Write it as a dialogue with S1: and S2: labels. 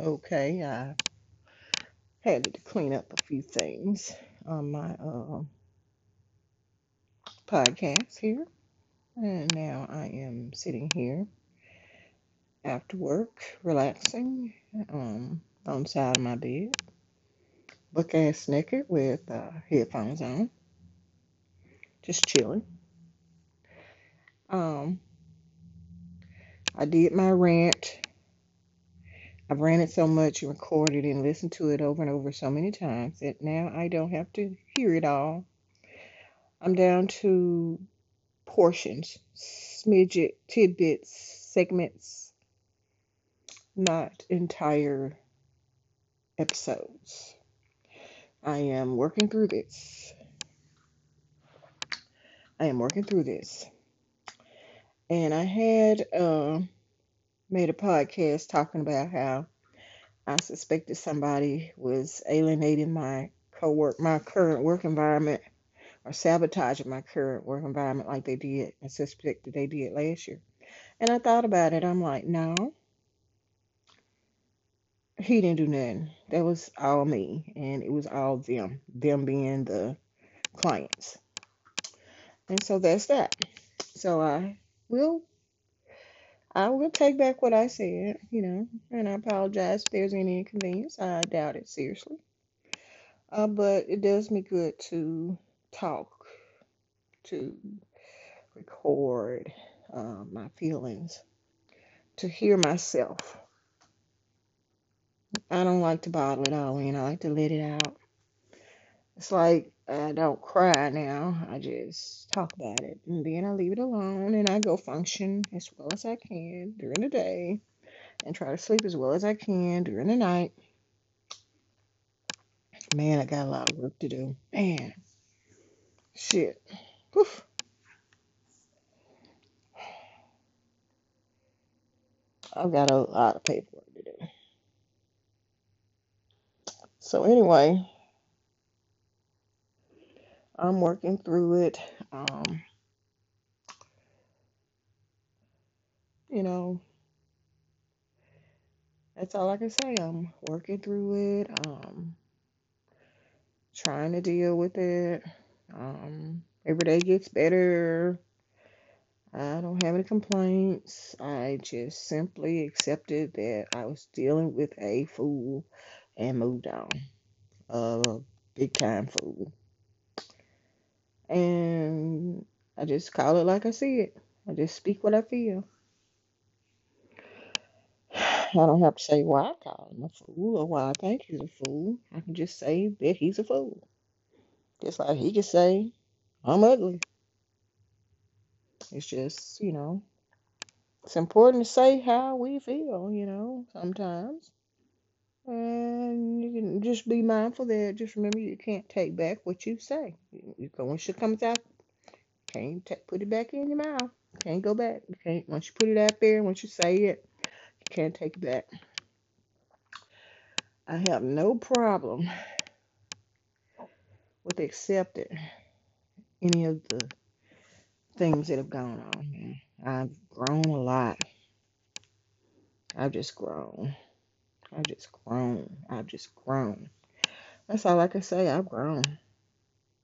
S1: Okay, I had to clean up a few things on my uh, podcast here, and now I am sitting here after work, relaxing um, on the side of my bed, buck ass naked with uh, headphones on, just chilling. Um, I did my rant. I've ran it so much recorded and listened to it over and over so many times that now I don't have to hear it all. I'm down to portions, smidget, tidbits, segments, not entire episodes. I am working through this. I am working through this. And I had uh, made a podcast talking about how I suspected somebody was alienating my co-work, my current work environment, or sabotaging my current work environment like they did. I suspected they did last year. And I thought about it. I'm like, no, he didn't do nothing. That was all me, and it was all them. Them being the clients. And so that's that. So I will I will take back what I said, you know, and I apologize if there's any inconvenience. I doubt it seriously. Uh, but it does me good to talk, to record uh, my feelings, to hear myself. I don't like to bottle it all in. I like to let it out. It's like I don't cry now. I just talk about it. And then I leave it alone and I go function as well as I can during the day and try to sleep as well as I can during the night. Man, I got a lot of work to do. Man, shit. Whew. I've got a lot of paperwork to do. So, anyway, I'm working through it. Um, you know, that's all I can say. I'm working through it. Um, trying to deal with it. Um, every day gets better. I don't have any complaints. I just simply accepted that I was dealing with a fool and moved on. A big time fool. And I just call it like I see it. I just speak what I feel. I don't have to say why I call him a fool or why I think he's a fool. I can just say that he's a fool. Just like he can say, I'm ugly. It's just, you know, it's important to say how we feel, you know, sometimes. And you can just be mindful that just remember you can't take back what you say. You when shit comes out, can't put it back in your mouth. Can't go back. You can't once you put it out there, once you say it, you can't take it back. I have no problem with accepting any of the things that have gone on. I've grown a lot. I've just grown. I've just grown. I've just grown. That's all I can say. I've grown.